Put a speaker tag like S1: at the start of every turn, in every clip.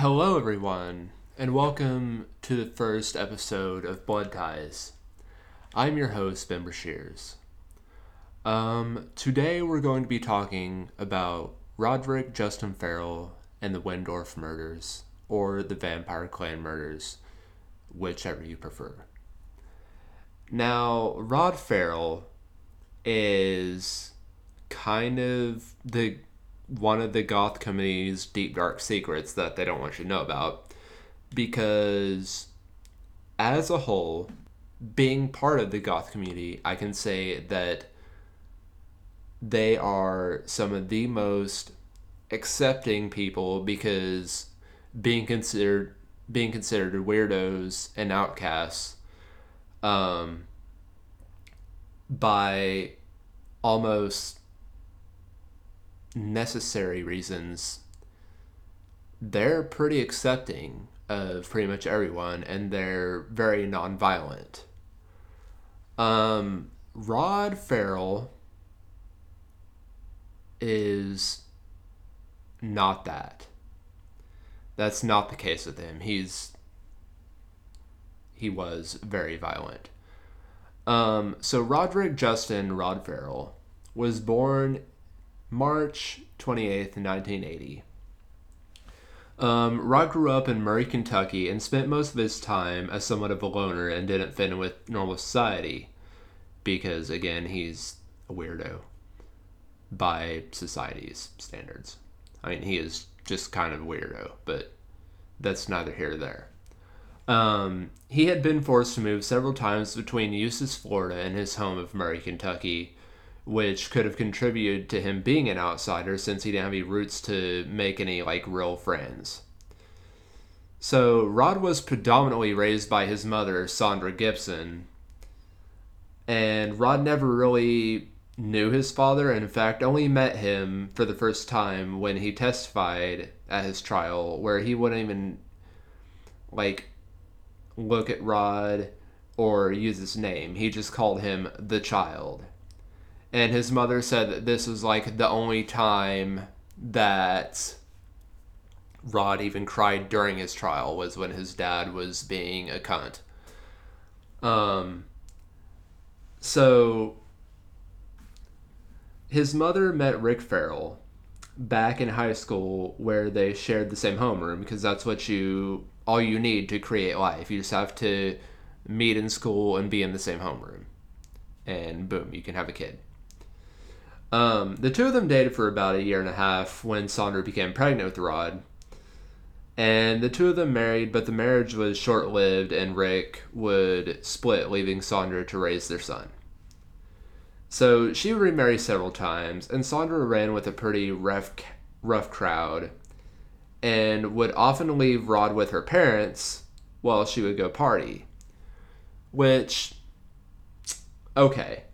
S1: Hello, everyone, and welcome to the first episode of Blood Ties. I'm your host, Ben Breshears. Um, today we're going to be talking about Roderick Justin Ferrel and the Wendorf murders, or the Vampire Clan murders, whichever you prefer. Now, Rod Ferrel is kind of the one of the goth community's deep dark secrets that they don't want you to know about. Because as a whole being part of the goth community i can say that they are some of the most accepting people because being considered being considered weirdos and outcasts um, by almost necessary reasons, they're pretty accepting of pretty much everyone and they're very nonviolent. Um, Rod Ferrel is not that. That's not the case with him. He's he was very violent. Um, so Roderick Justin Rod Ferrel was born March 28th, 1980. Um, Rod grew up in Murray, Kentucky, and spent most of his time as somewhat of a loner and didn't fit in with normal society because, again, he's a weirdo by society's standards. I mean, he is just kind of a weirdo, but that's neither here nor there. Um, he had been forced to move several times between Eustis, Florida, and his home of Murray, Kentucky, which could have contributed to him being an outsider since he didn't have any roots to make any like real friends. So Rod was predominantly raised by his mother, Sandra Gibson, and Rod never really knew his father and in fact only met him for the first time when he testified at his trial where he wouldn't even like look at Rod or use his name. He just called him the child and his mother said that this was like the only time that Rod even cried during his trial was when his dad was being a cunt. Um, so his mother met Rick Ferrel back in high school where they shared the same homeroom because that's what you all you need to create life. You just have to meet in school and be in the same homeroom. And boom, you can have a kid. Um, the two of them dated for about a year and a half when Sandra became pregnant with Rod. And the two of them married, but the marriage was short lived, and Rick would split, leaving Sandra to raise their son. So she would remarry several times, and Sandra ran with a pretty rough, rough crowd and would often leave Rod with her parents while she would go party. Which, okay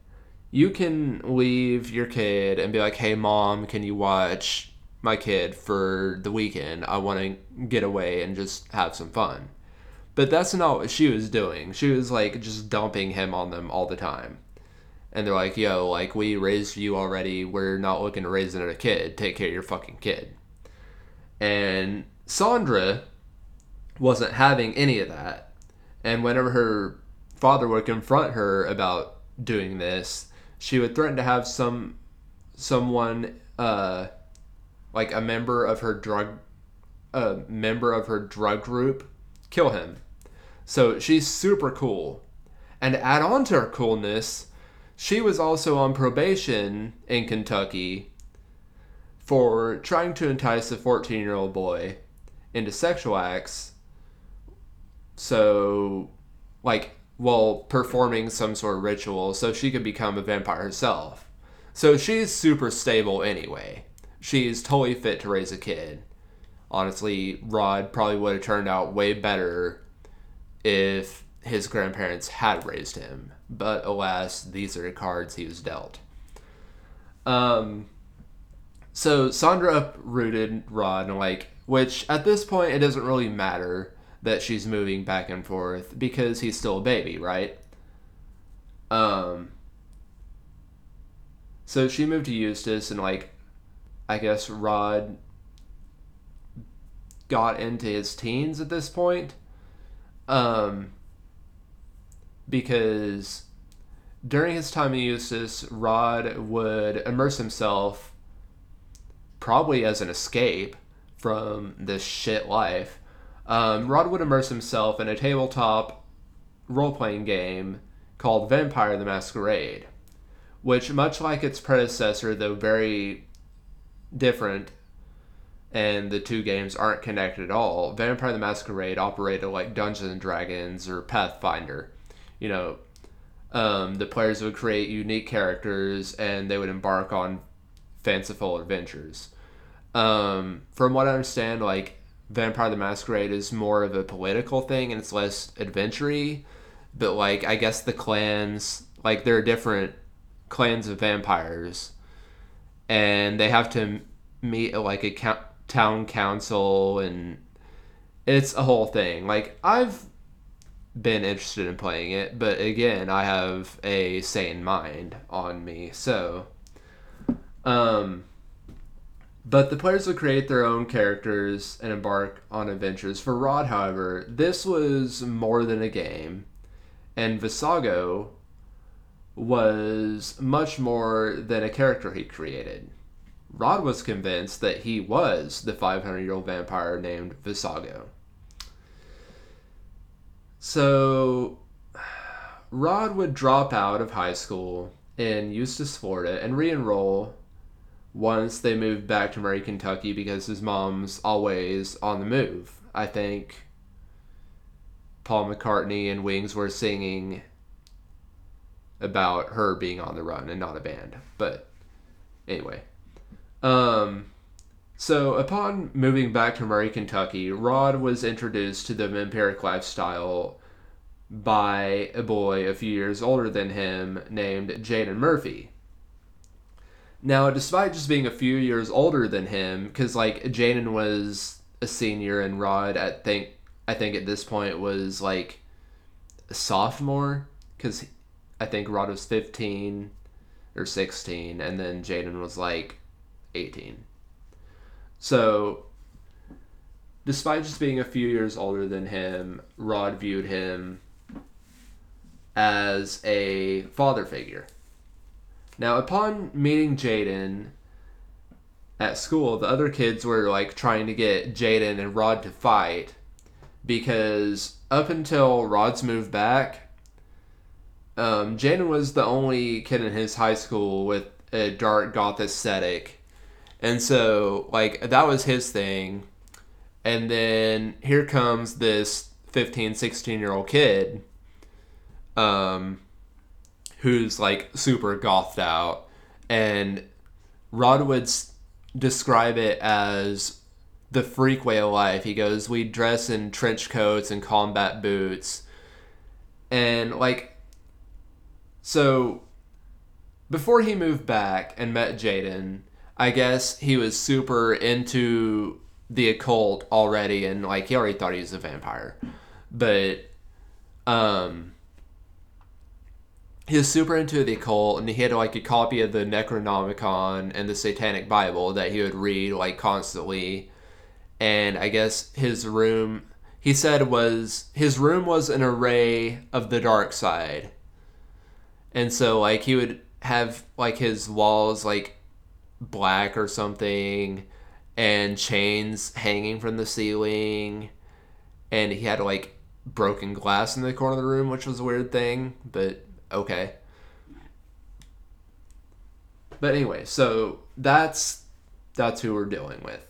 S1: you can leave your kid and be like, "Hey, mom, can you watch my kid for the weekend? I want to get away and just have some fun." But that's not what she was doing. She was like just dumping him on them all the time. And they're like, "Yo, like we raised you already. We're not looking to raise another kid. Take care of your fucking kid." And Sandra wasn't having any of that. And whenever her father would confront her about doing this, she would threaten to have some someone uh like a member of her drug a member of her drug group kill him. So she's super cool. And add on to her coolness, she was also on probation in Kentucky for trying to entice a 14 year old boy into sexual acts. So, like, while performing some sort of ritual so she could become a vampire herself. So she's super stable anyway. She's totally fit to raise a kid. Honestly, Rod probably would have turned out way better if his grandparents had raised him. But alas, these are the cards he was dealt. Um, so Sandra uprooted Rod like, which at this point it doesn't really matter that she's moving back and forth because he's still a baby, right? Um. So she moved to Eustis, and like, I guess Rod got into his teens at this point. Um, because during his time in Eustis, Rod would immerse himself, probably as an escape from this shit life. Um, Rod would immerse himself in a tabletop role playing game called Vampire the Masquerade, which, much like its predecessor, though very different, and the two games aren't connected at all, Vampire the Masquerade operated like Dungeons and Dragons or Pathfinder. You know, um, the players would create unique characters and they would embark on fanciful adventures. Um, from what I understand, like Vampire the Masquerade is more of a political thing and it's less adventury. but like I guess the clans like there are different clans of vampires and they have to meet like a town council and it's a whole thing. Like I've been interested in playing it, but again, I have a sane mind on me. So um but the players would create their own characters and embark on adventures. For Rod, however, this was more than a game, and Vesago was much more than a character he created. Rod was convinced that he was the 500 year old vampire named Vesago. So, Rod would drop out of high school in Eustis, Florida, and re enroll once they moved back to Murray, Kentucky, because his mom's always on the move. I think Paul McCartney and Wings were singing about her being on the run and not a band. But anyway. Um so upon moving back to Murray, Kentucky, Rod was introduced to the vampiric lifestyle by a boy a few years older than him named Jaden Murphy. Now, despite just being a few years older than him, because like Jaden was a senior and Rod, I think, I think at this point was like a sophomore, because I think Rod was fifteen or sixteen, and then Jaden was like eighteen. So, despite just being a few years older than him, Rod viewed him as a father figure. Now, upon meeting Jaden at school, the other kids were like trying to get Jaden and Rod to fight because up until Rod's moved back, um, Jaden was the only kid in his high school with a dark goth aesthetic. And so, like, that was his thing. And then here comes this 15, 16 year old kid um, who's like super gothed out, and Rod would s- describe it as the freak way of life. He goes, "We dress in trench coats and combat boots," and like, so before he moved back and met Jaden, I guess he was super into the occult already, and like he already thought he was a vampire, but um he was super into the occult and he had like a copy of the necronomicon and the satanic bible that he would read like constantly. And i guess his room he said was his room was an array of the dark side. And so like he would have like his walls like black or something and chains hanging from the ceiling. And he had like broken glass in the corner of the room which was a weird thing but okay. But anyway, so that's that's who we're dealing with.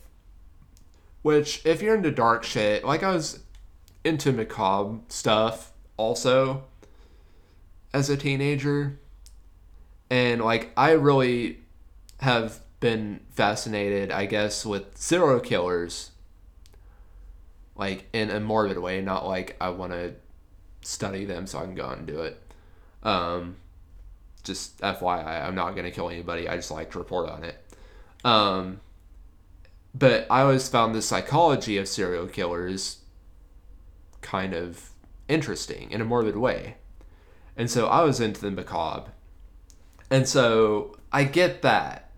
S1: Which, if you're into dark shit, like I was into macabre stuff also as a teenager, and like I really have been fascinated, I guess, with serial killers, like in a morbid way, not like I want to study them so I can go out and do it. Um, just FYI, I'm not gonna kill anybody. I just like to report on it. Um, but I always found the psychology of serial killers kind of interesting in a morbid way, and so I was into the macabre, and so I get that,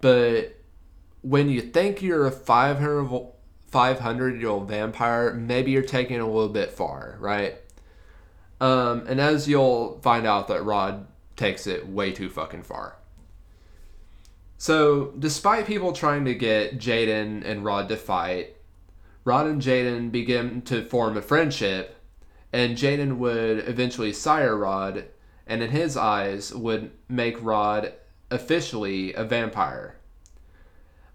S1: but when you think you're a 500 500 year old vampire, maybe you're taking a little bit far, right? Um, and as you'll find out, that Rod takes it way too fucking far. So, despite people trying to get Jaden and Rod to fight, Rod and Jaden begin to form a friendship, and Jaden would eventually sire Rod, and in his eyes, would make Rod officially a vampire.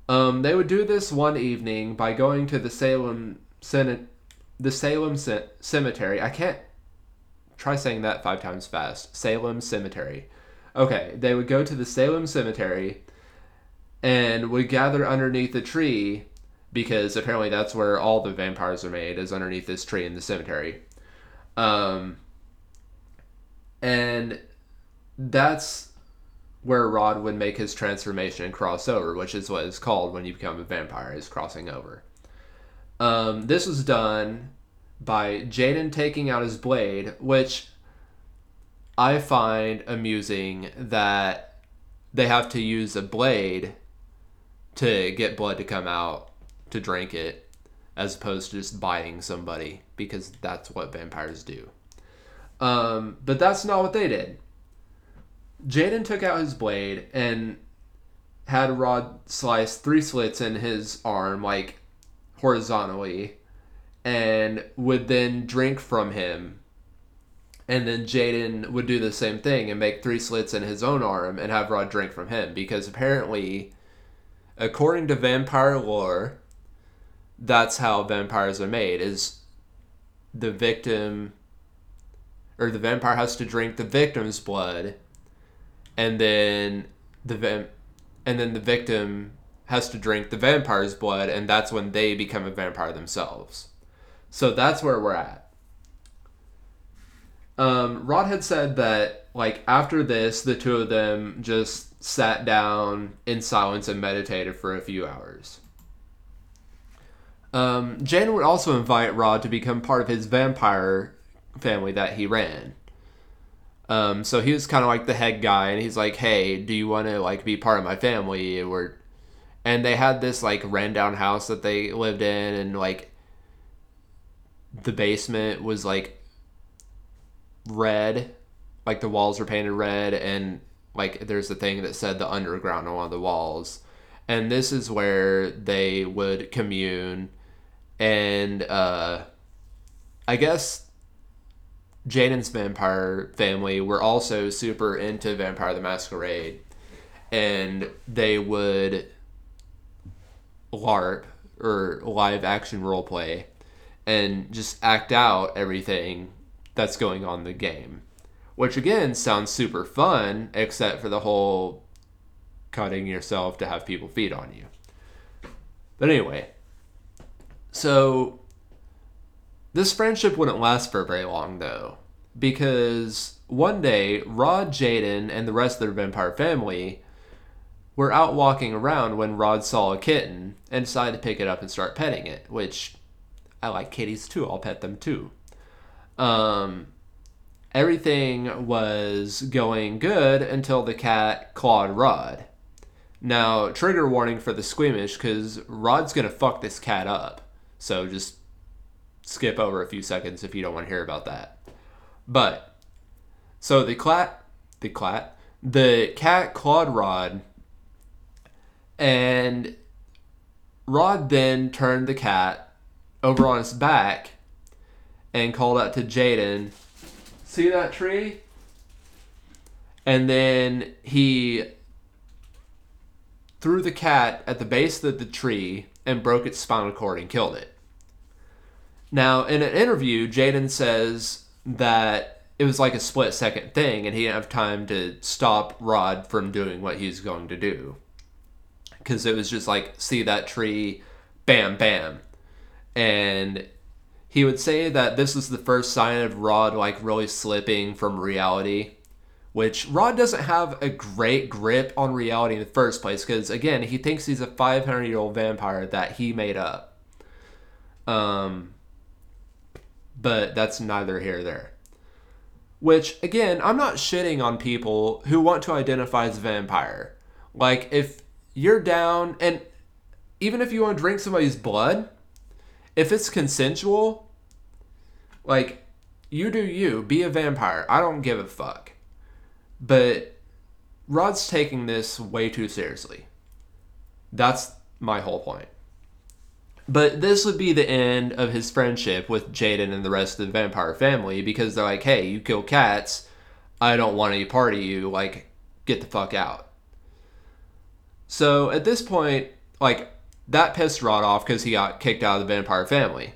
S1: Um, they would do this one evening by going to the Salem Senate, the Salem Cemetery. I can't try saying that five times fast. Salem Cemetery. Okay, they would go to the Salem Cemetery and would gather underneath the tree because apparently that's where all the vampires are made is underneath this tree in the cemetery. Um, and that's where Rod would make his transformation and cross over, which is what it's called when you become a vampire, is crossing over. Um, this was done by Jaden taking out his blade, which I find amusing that they have to use a blade to get blood to come out to drink it as opposed to just biting somebody because that's what vampires do. Um, but that's not what they did. Jaden took out his blade and had Rod slice three slits in his arm, like horizontally, and would then drink from him. And then Jaden would do the same thing and make three slits in his own arm and have Rod drink from him because apparently according to vampire lore, that's how vampires are made is the victim or the vampire has to drink the victim's blood and then the vamp and then the victim has to drink the vampire's blood and that's when they become a vampire themselves. So that's where we're at. Um, Rod had said that like after this the two of them just sat down in silence and meditated for a few hours. Um, Jan would also invite Rod to become part of his vampire family that he ran. Um, so he was kind of like the head guy, and he's like, "Hey, do you want to like be part of my family?" Or, and they had this like rundown house that they lived in, and like the basement was like red, like the walls were painted red, and like there's a thing that said the underground on one of the walls. And this is where they would commune and uh i guess jaden's vampire family were also super into vampire the masquerade and they would larp or live action role play and just act out everything that's going on in the game which again sounds super fun, except for the whole cutting yourself to have people feed on you. But anyway, so this friendship wouldn't last for very long though, because one day Rod, Jaden, and the rest of the vampire family were out walking around when Rod saw a kitten and decided to pick it up and start petting it, which I like kitties too. I'll pet them too. Um, everything was going good until the cat clawed Rod. Now, trigger warning for the squeamish because Rod's gonna fuck this cat up. So just skip over a few seconds if you don't want to hear about that. But so the clat, the clat, the cat clawed Rod, and Rod then turned the cat over on its back and called out to Jaden See that tree? And then he threw the cat at the base of the tree and broke its spinal cord and killed it. Now, in an interview, Jaden says that it was like a split second thing and he didn't have time to stop Rod from doing what he's going to do. Because it was just like, see that tree, bam, bam. And he would say that this was the first sign of Rod like really slipping from reality, which Rod doesn't have a great grip on reality in the first place because again he thinks he's a 500 year old vampire that he made up. Um, but that's neither here nor there. Which again, I'm not shitting on people who want to identify as vampire. Like if you're down and even if you want to drink somebody's blood, if it's consensual, like you do you, be a vampire. I don't give a fuck. But Rod's taking this way too seriously. That's my whole point. But this would be the end of his friendship with Jaden and the rest of the vampire family because they're like, hey, you kill cats. I don't want any part of you. Like, get the fuck out. So at this point, like, that pissed Rod off because he got kicked out of the vampire family.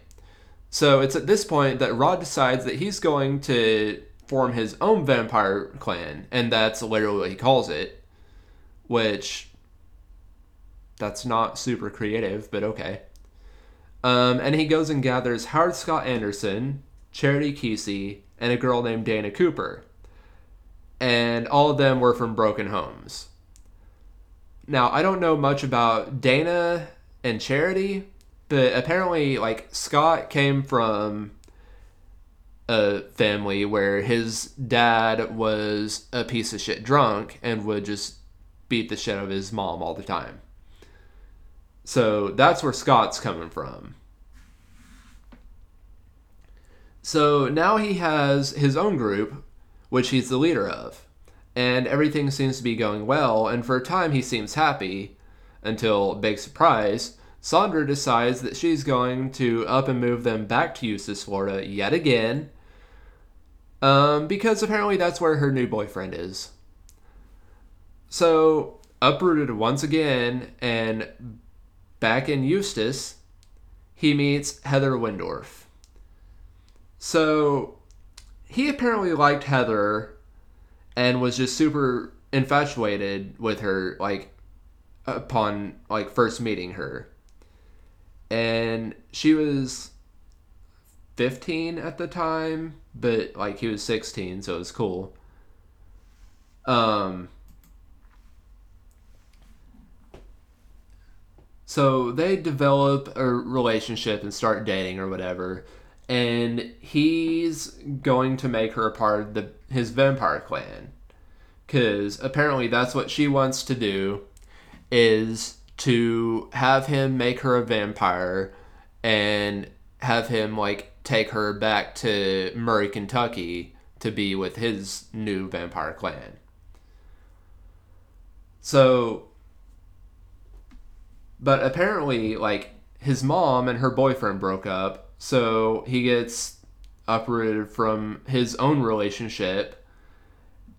S1: So it's at this point that Rod decides that he's going to form his own vampire clan, and that's literally what he calls it, which that's not super creative, but okay. Um, and he goes and gathers Howard Scott Anderson, Charity Keesee, and a girl named Dana Cooper. And all of them were from broken homes. Now, I don't know much about Dana and Charity, but apparently, like, Scott came from a family where his dad was a piece of shit drunk and would just beat the shit out of his mom all the time. So that's where Scott's coming from. So now he has his own group, which he's the leader of. And everything seems to be going well, and for a time he seems happy, until, big surprise, Sandra decides that she's going to up and move them back to Eustis, Florida yet again, um, because apparently that's where her new boyfriend is. So, uprooted once again, and Back in Eustis, he meets Heather Wendorf. So he apparently liked Heather and was just super infatuated with her like upon like first meeting her. And she was 15 at the time, but like he was 16, so it was cool. Um So they develop a relationship and start dating or whatever, and he's going to make her a part of the his vampire clan, because apparently that's what she wants to do, is to have him make her a vampire, and have him like take her back to Murray, Kentucky, to be with his new vampire clan. So but apparently, like his mom and her boyfriend broke up, so he gets uprooted from his own relationship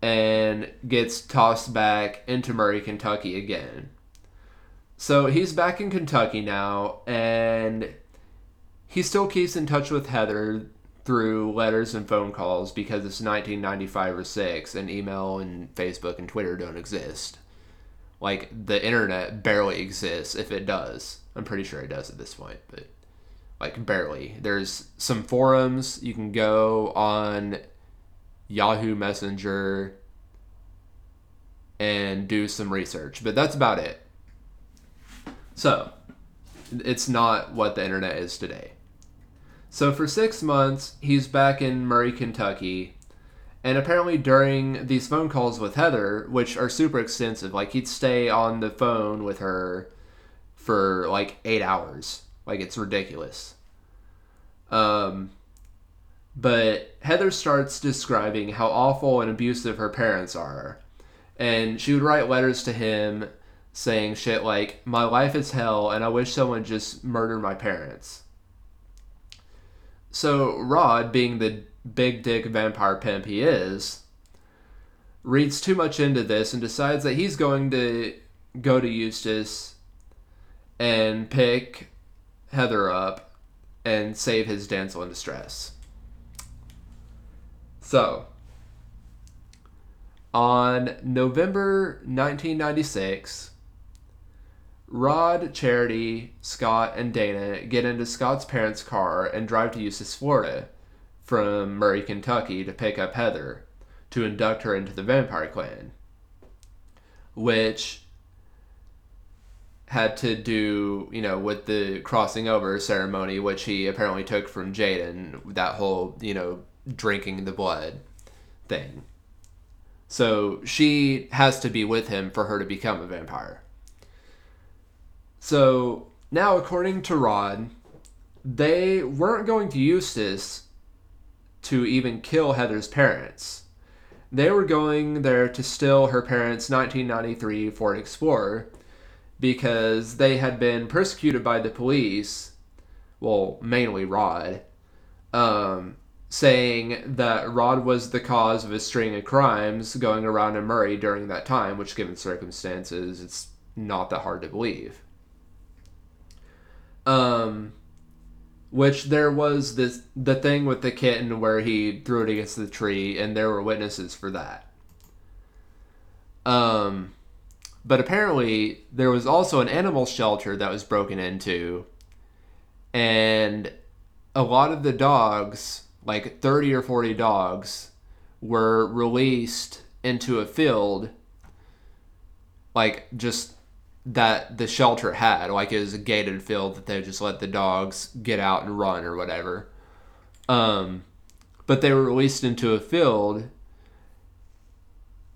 S1: and gets tossed back into Murray, Kentucky again. So he's back in Kentucky now, and he still keeps in touch with Heather through letters and phone calls because it's 1995 or 6 and email and Facebook and Twitter don't exist like the internet barely exists if it does. I'm pretty sure it does at this point, but like barely. There's some forums you can go on Yahoo Messenger and do some research, but that's about it. So, it's not what the internet is today. So, for six months, he's back in Murray, Kentucky, and apparently, during these phone calls with Heather, which are super extensive, like he'd stay on the phone with her for like eight hours. Like it's ridiculous. Um, but Heather starts describing how awful and abusive her parents are. And she would write letters to him saying shit like, My life is hell and I wish someone just murdered my parents. So Rod, being the big dick vampire pimp he is, reads too much into this and decides that he's going to go to Eustis and pick Heather up and save his damsel in distress. So, on November 1996, Rod, Charity, Scott, and Dana get into Scott's parents' car and drive to Eustis, Florida from Murray, Kentucky to pick up Heather to induct her into the vampire clan, which had to do, you know, with the crossing over ceremony, which he apparently took from Jaden, that whole, you know, drinking the blood thing. So she has to be with him for her to become a vampire. So Now, according to Rod, they weren't going to this to even kill Heather's parents. They were going there to steal her parents' 1993 Ford Explorer because they had been persecuted by the police, well, mainly Rod, um, saying that Rod was the cause of a string of crimes going around in Murray during that time, which, given circumstances, it's not that hard to believe. Um, which there was this the thing with the kitten where he threw it against the tree, and there were witnesses for that. Um, but apparently there was also an animal shelter that was broken into, and a lot of the dogs, like thirty or forty dogs, were released into a field, like just that the shelter had. Like it was a gated field that they just let the dogs get out and run or whatever. Um, but they were released into a field.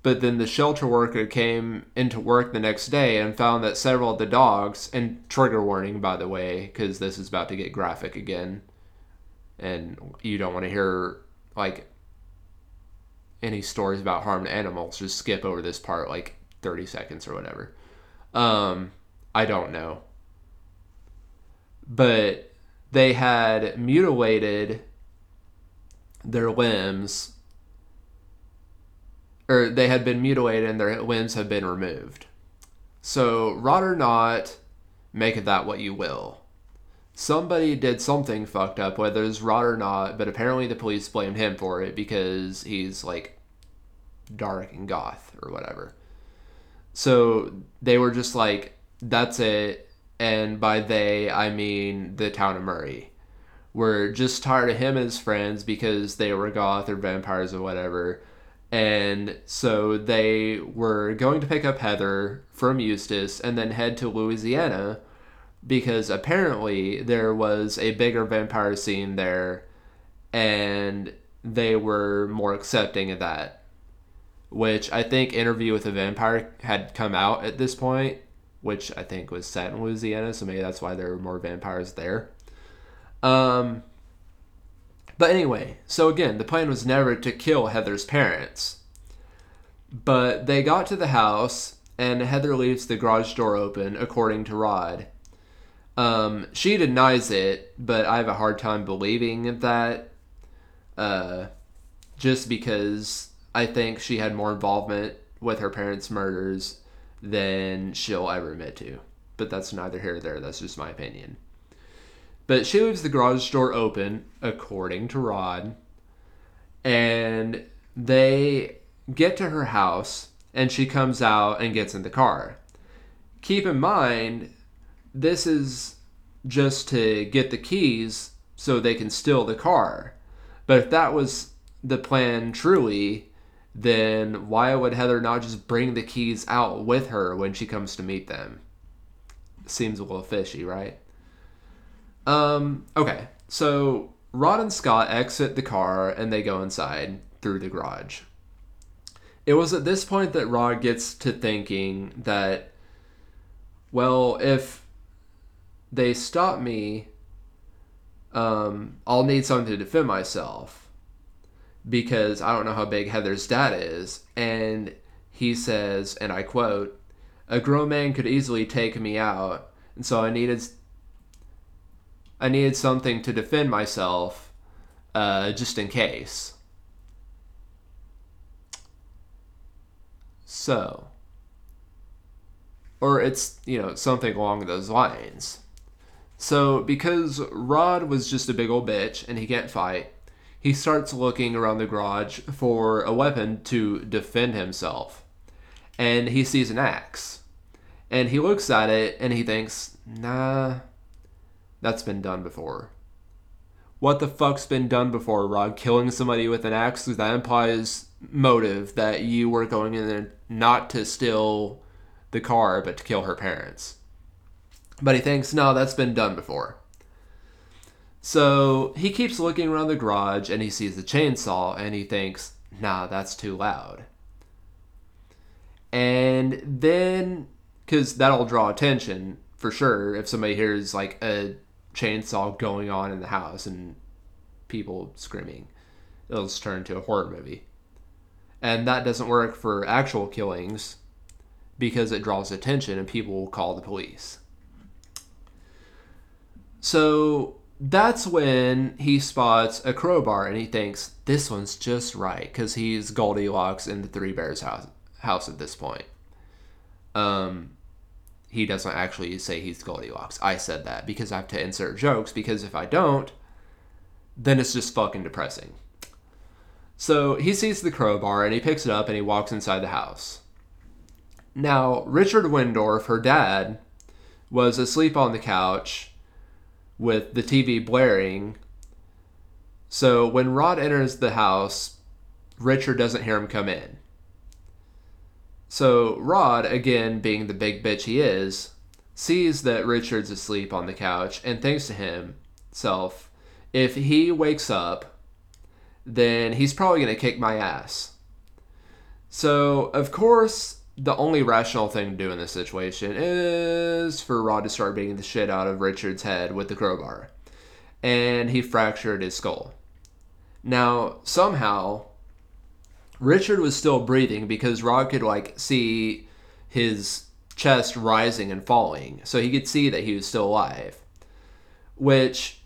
S1: But then the shelter worker came into work the next day and found that several of the dogs, and trigger warning by the way, because this is about to get graphic again, and you don't want to hear like any stories about harmed animals. Just skip over this part like 30 seconds or whatever. Um, I don't know. But they had mutilated their limbs, or they had been mutilated and their limbs had been removed. So, rot or not, make of that what you will. Somebody did something fucked up, whether it's rot or not, but apparently the police blamed him for it because he's like dark and goth or whatever. So they were just like, that's it. And by they, I mean the town of Murray. We're just tired of him and his friends because they were goth or vampires or whatever. And so they were going to pick up Heather from Eustis and then head to Louisiana because apparently there was a bigger vampire scene there and they were more accepting of that which I think Interview with a Vampire had come out at this point, which I think was set in Louisiana, so maybe that's why there were more vampires there. Um, but anyway, so again, the plan was never to kill Heather's parents. But they got to the house, and Heather leaves the garage door open, according to Rod. Um, she denies it, but I have a hard time believing that. Uh, just because I think she had more involvement with her parents' murders than she'll ever admit to. But that's neither here nor there. That's just my opinion. But she leaves the garage door open, according to Rod, and they get to her house, and she comes out and gets in the car. Keep in mind, this is just to get the keys so they can steal the car. But if that was the plan truly, then why would Heather not just bring the keys out with her when she comes to meet them? Seems a little fishy, right? Um, okay, so Rod and Scott exit the car and they go inside through the garage. It was at this point that Rod gets to thinking that, well, if they stop me, um, I'll need something to defend myself because I don't know how big Heather's dad is. And he says, and I quote, a grown man could easily take me out, and so I needed I needed something to defend myself, uh, just in case. So, or it's you know something along those lines. So because Rod was just a big old bitch and he can't fight, he starts looking around the garage for a weapon to defend himself. And he sees an axe. And he looks at it and he thinks, nah, that's been done before. What the fuck's been done before, Rod? Killing somebody with an axe? That implies motive that you were going in there not to steal the car, but to kill her parents. But he thinks, no, that's been done before. So he keeps looking around the garage and he sees the chainsaw and he thinks, nah, that's too loud. And then, because that'll draw attention for sure if somebody hears like a chainsaw going on in the house and people screaming. It'll just turn into a horror movie. And that doesn't work for actual killings because it draws attention and people will call the police. So that's when he spots a crowbar and he thinks this one's just right because he's Goldilocks in the Three Bears house, house at this point. Um, he doesn't actually say he's Goldilocks. I said that because I have to insert jokes because if I don't, then it's just fucking depressing. So he sees the crowbar and he picks it up and he walks inside the house. Now, Richard Wendorf, her dad, was asleep on the couch with the TV blaring. So when Rod enters the house, Richard doesn't hear him come in. So Rod, again being the big bitch he is, sees that Richard's asleep on the couch and thinks to himself, if he wakes up, then he's probably going to kick my ass. So, of course, the only rational thing to do in this situation is for Rod to start beating the shit out of Richard's head with the crowbar. And he fractured his skull. Now, somehow, Richard was still breathing because Rod could like see his chest rising and falling, so he could see that he was still alive. Which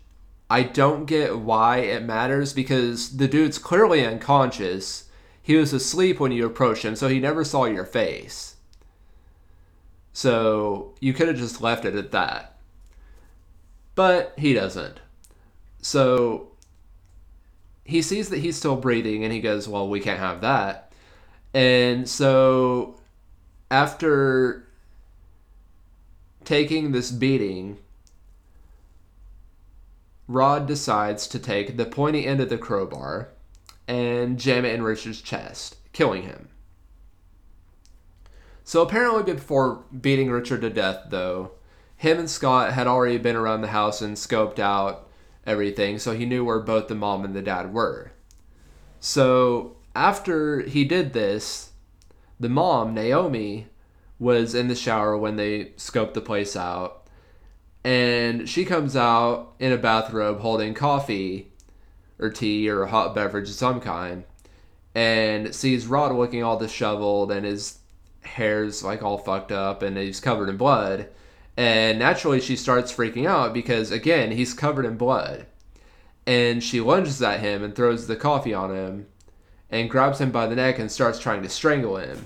S1: I don't get why it matters because the dude's clearly unconscious. He was asleep when you approached him, so he never saw your face. So you could have just left it at that. But he doesn't. So he sees that he's still breathing and he goes, Well, we can't have that. And so after taking this beating, Rod decides to take the pointy end of the crowbar and jam it in Richard's chest, killing him. So apparently, before beating Richard to death, though, him and Scott had already been around the house and scoped out everything, so he knew where both the mom and the dad were. So after he did this, the mom, Naomi, was in the shower when they scoped the place out. And she comes out in a bathrobe holding coffee or tea or a hot beverage of some kind and sees Rod looking all disheveled and his hair's like all fucked up and he's covered in blood. And naturally, she starts freaking out because, again, he's covered in blood. And she lunges at him and throws the coffee on him and grabs him by the neck and starts trying to strangle him.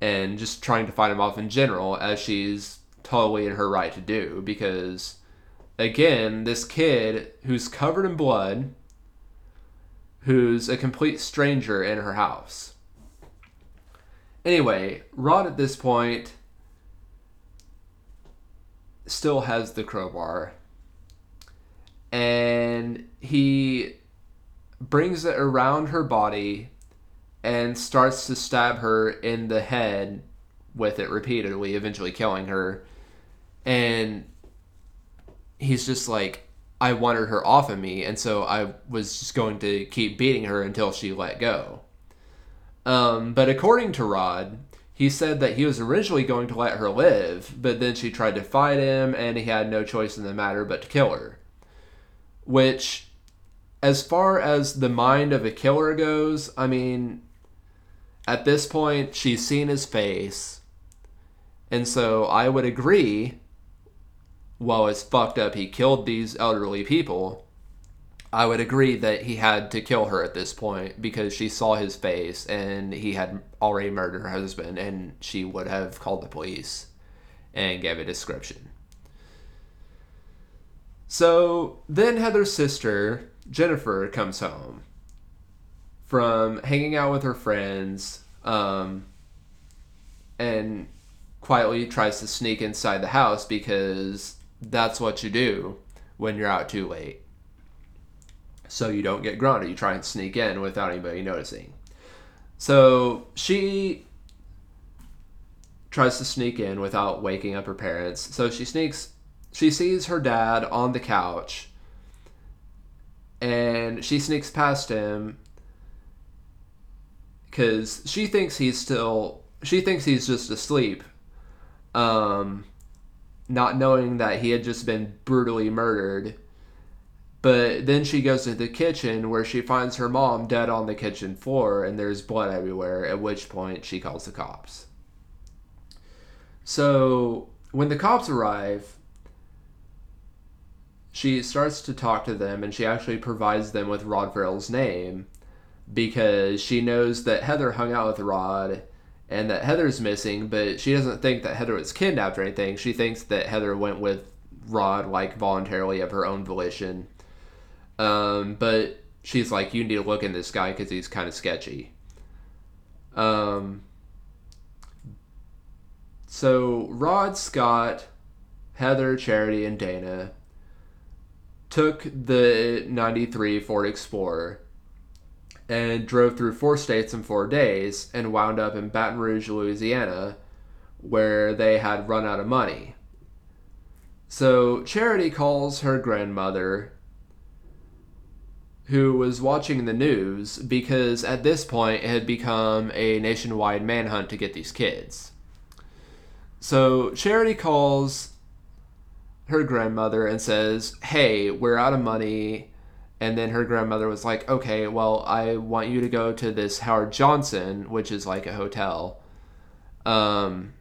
S1: And just trying to fight him off in general, as she's totally in her right to do. Because, again, this kid who's covered in blood, who's a complete stranger in her house. Anyway, Rod at this point still has the crowbar. And he brings it around her body and starts to stab her in the head with it repeatedly, eventually killing her. And he's just like, I wanted her off of me, and so I was just going to keep beating her until she let go. Um, but according to Rod, he said that he was originally going to let her live, but then she tried to fight him, and he had no choice in the matter but to kill her. Which, as far as the mind of a killer goes, I mean, at this point, she's seen his face, and so I would agree, while it's fucked up he killed these elderly people, I would agree that he had to kill her at this point because she saw his face and he had already murdered her husband and she would have called the police and gave a description. So then Heather's sister, Jennifer, comes home from hanging out with her friends um, and quietly tries to sneak inside the house because that's what you do when you're out too late so you don't get grounded. You try and sneak in without anybody noticing. So she tries to sneak in without waking up her parents. So she sneaks, she sees her dad on the couch and she sneaks past him because she thinks he's still, she thinks he's just asleep. Um, not knowing that he had just been brutally murdered. But then she goes to the kitchen where she finds her mom dead on the kitchen floor and there's blood everywhere, at which point she calls the cops. So when the cops arrive, she starts to talk to them and she actually provides them with Rod Ferrel's name because she knows that Heather hung out with Rod and that Heather's missing, but she doesn't think that Heather was kidnapped or anything. She thinks that Heather went with Rod like voluntarily of her own volition. Um, but she's like, you need to look in this guy because he's kind of sketchy. Um, so Rod, Scott, Heather, Charity, and Dana took the 93 Ford Explorer and drove through four states in four days and wound up in Baton Rouge, Louisiana, where they had run out of money. So Charity calls her grandmother, who was watching the news, because at this point it had become a nationwide manhunt to get these kids. So Charity calls her grandmother and says, Hey, we're out of money and then her grandmother was like, okay, well, I want you to go to this Howard Johnson, which is like a hotel. Um,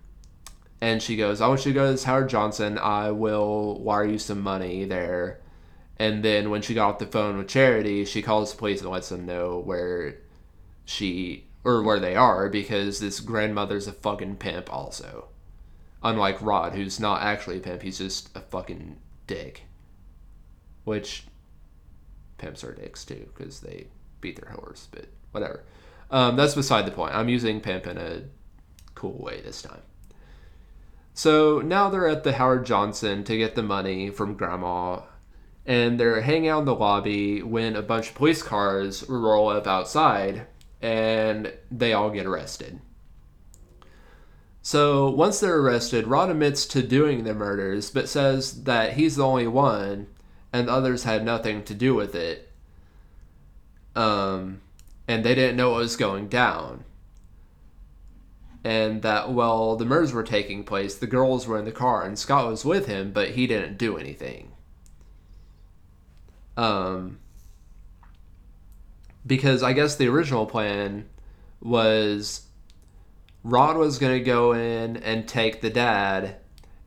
S1: and she goes, I want you to go to this Howard Johnson. I will wire you some money there. And then when she got off the phone with Charity, she calls the police and lets them know where she or where they are because this grandmother's a fucking pimp also. Unlike Rod, who's not actually a pimp, he's just a fucking dick. Which pimps are dicks too because they beat their whores, but whatever. Um, that's beside the point. I'm using pimp in a cool way this time. So now they're at the Howard Johnson to get the money from Grandma, and they're hanging out in the lobby when a bunch of police cars roll up outside, and they all get arrested. So once they're arrested, Rod admits to doing the murders, but says that he's the only one and others had nothing to do with it. Um, and they didn't know what was going down. And that while the murders were taking place, the girls were in the car and Scott was with him, but he didn't do anything. Um, because I guess the original plan was Rod was going to go in and take the dad,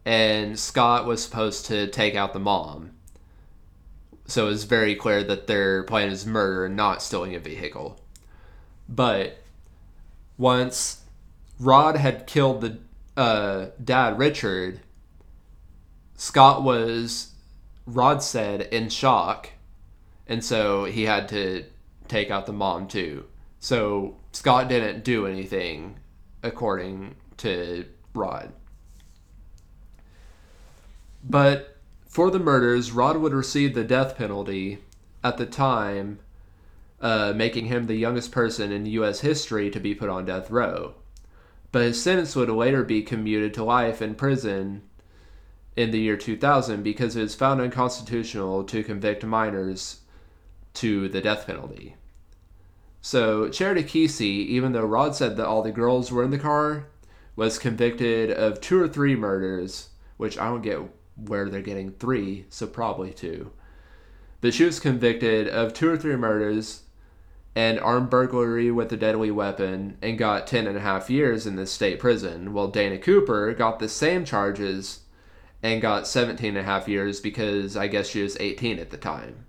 S1: and Scott was supposed to take out the mom. So it's very clear that their plan is murder and not stealing a vehicle. But once Rod had killed the uh, dad, Richard, Scott was, Rod said, in shock. And so he had to take out the mom too. So Scott didn't do anything according to Rod. But for the murders, Rod would receive the death penalty at the time, uh, making him the youngest person in U.S. history to be put on death row. But his sentence would later be commuted to life in prison in the year 2000 because it was found unconstitutional to convict minors to the death penalty. So, Charity Keesee, even though Rod said that all the girls were in the car, was convicted of two or three murders, which I don't get where they're getting three, so probably two. But she was convicted of two or three murders and armed burglary with a deadly weapon and got 10 and a half years in the state prison, while Dana Cooper got the same charges and got 17 and a half years because I guess she was 18 at the time.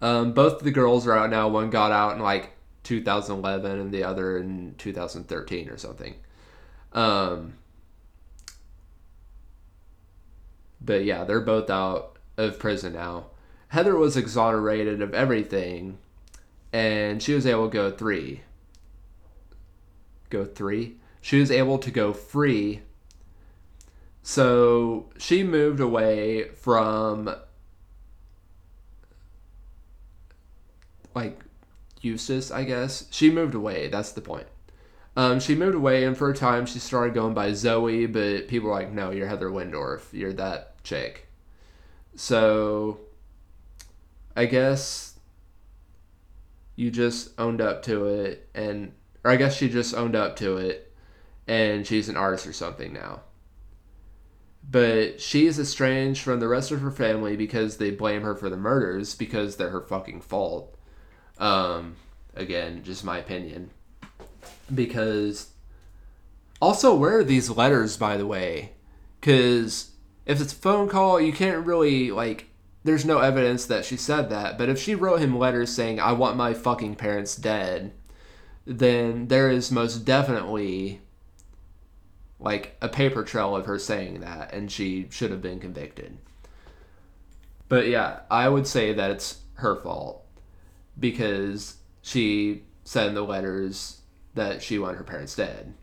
S1: Um, both the girls are out now. One got out in like 2011 and the other in 2013 or something. Um, But yeah, they're both out of prison now. Heather was exonerated of everything, and she was able to go three. Go three? She was able to go free. So she moved away from like Eustis, I guess. She moved away. That's the point. Um, she moved away, and for a time she started going by Zoe, but people were like, "No, you're Heather Wendorf. You're that chick." So, I guess you just owned up to it, and or I guess she just owned up to it, and she's an artist or something now. But she's estranged from the rest of her family because they blame her for the murders because they're her fucking fault. Um, again, just my opinion. Because also, where are these letters, by the way? Because if it's a phone call, you can't really, like, there's no evidence that she said that. But if she wrote him letters saying, I want my fucking parents dead, then there is most definitely, like, a paper trail of her saying that, and she should have been convicted. But yeah, I would say that it's her fault because she said in the letters that she wanted her parents dead.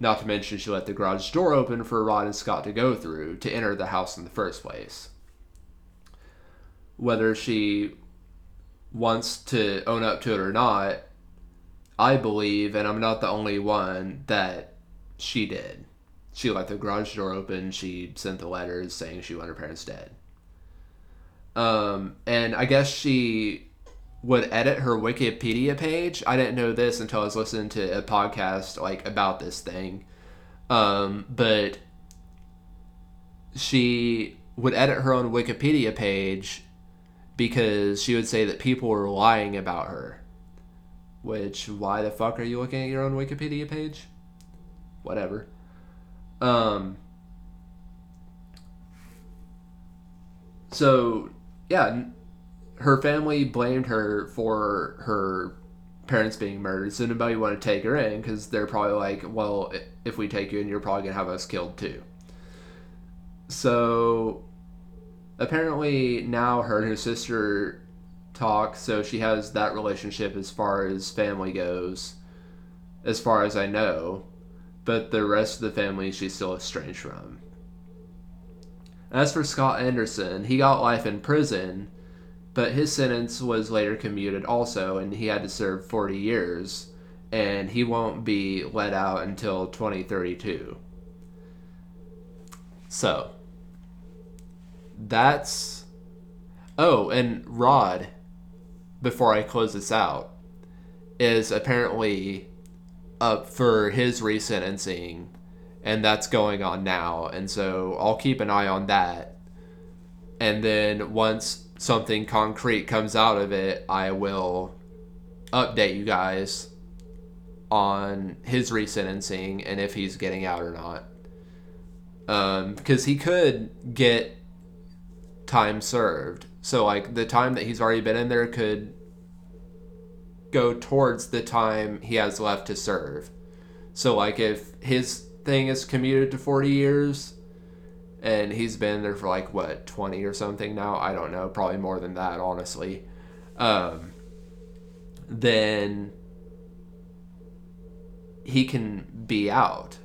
S1: Not to mention, she let the garage door open for Rod and Scott to go through to enter the house in the first place. Whether she wants to own up to it or not, I believe, and I'm not the only one, that she did. She let the garage door open, she sent the letters saying she wanted her parents dead. Um, and I guess she would edit her Wikipedia page. I didn't know this until I was listening to a podcast like about this thing. Um, but she would edit her own Wikipedia page because she would say that people were lying about her. Which why the fuck are you looking at your own Wikipedia page? Whatever. Um so yeah, her family blamed her for her parents being murdered, so nobody wanted to take her in because they're probably like, well, if we take you in, you're probably gonna have us killed too. So apparently now her and her sister talk, so she has that relationship as far as family goes, as far as I know. But the rest of the family she's still estranged from. As for Scott Anderson, he got life in prison but his sentence was later commuted also, and he had to serve 40 years, and he won't be let out until 2032. So, that's. Oh, and Rod, before I close this out, is apparently up for his resentencing, and that's going on now, and so I'll keep an eye on that. And then once something concrete comes out of it, I will update you guys on his resentencing and if he's getting out or not. Because um, he could get time served. So, like, the time that he's already been in there could go towards the time he has left to serve. So, like, if his thing is commuted to 40 years, and he's been there for like what 20 or something now? I don't know. Probably more than that honestly. Um, then he can be out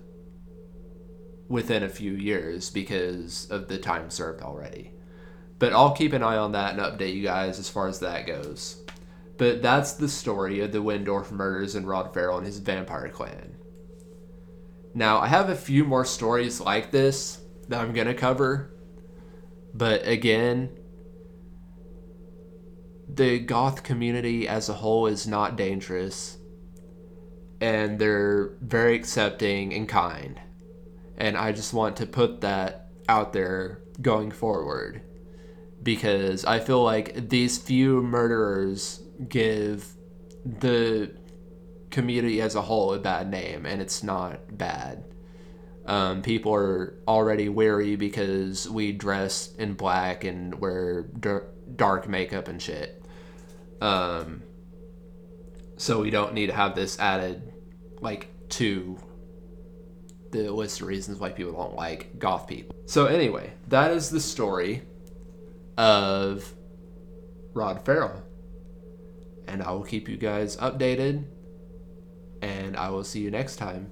S1: within a few years because of the time served already. But i'll keep an eye on that and update you guys as far as that goes. But that's the story of the Wendorf murders and rod Ferrel and his vampire clan. Now i have a few more stories like this that I'm going to cover. But again, the goth community as a whole is not dangerous. And they're very accepting and kind. And I just want to put that out there going forward. Because I feel like these few murderers give the community as a whole a bad name, and it's not bad. Um, people are already wary because we dress in black and wear dark makeup and shit. Um, so we don't need to have this added, like, to the list of reasons why people don't like goth people. So anyway, that is the story of Rod Ferrel. And I will keep you guys updated. And I will see you next time.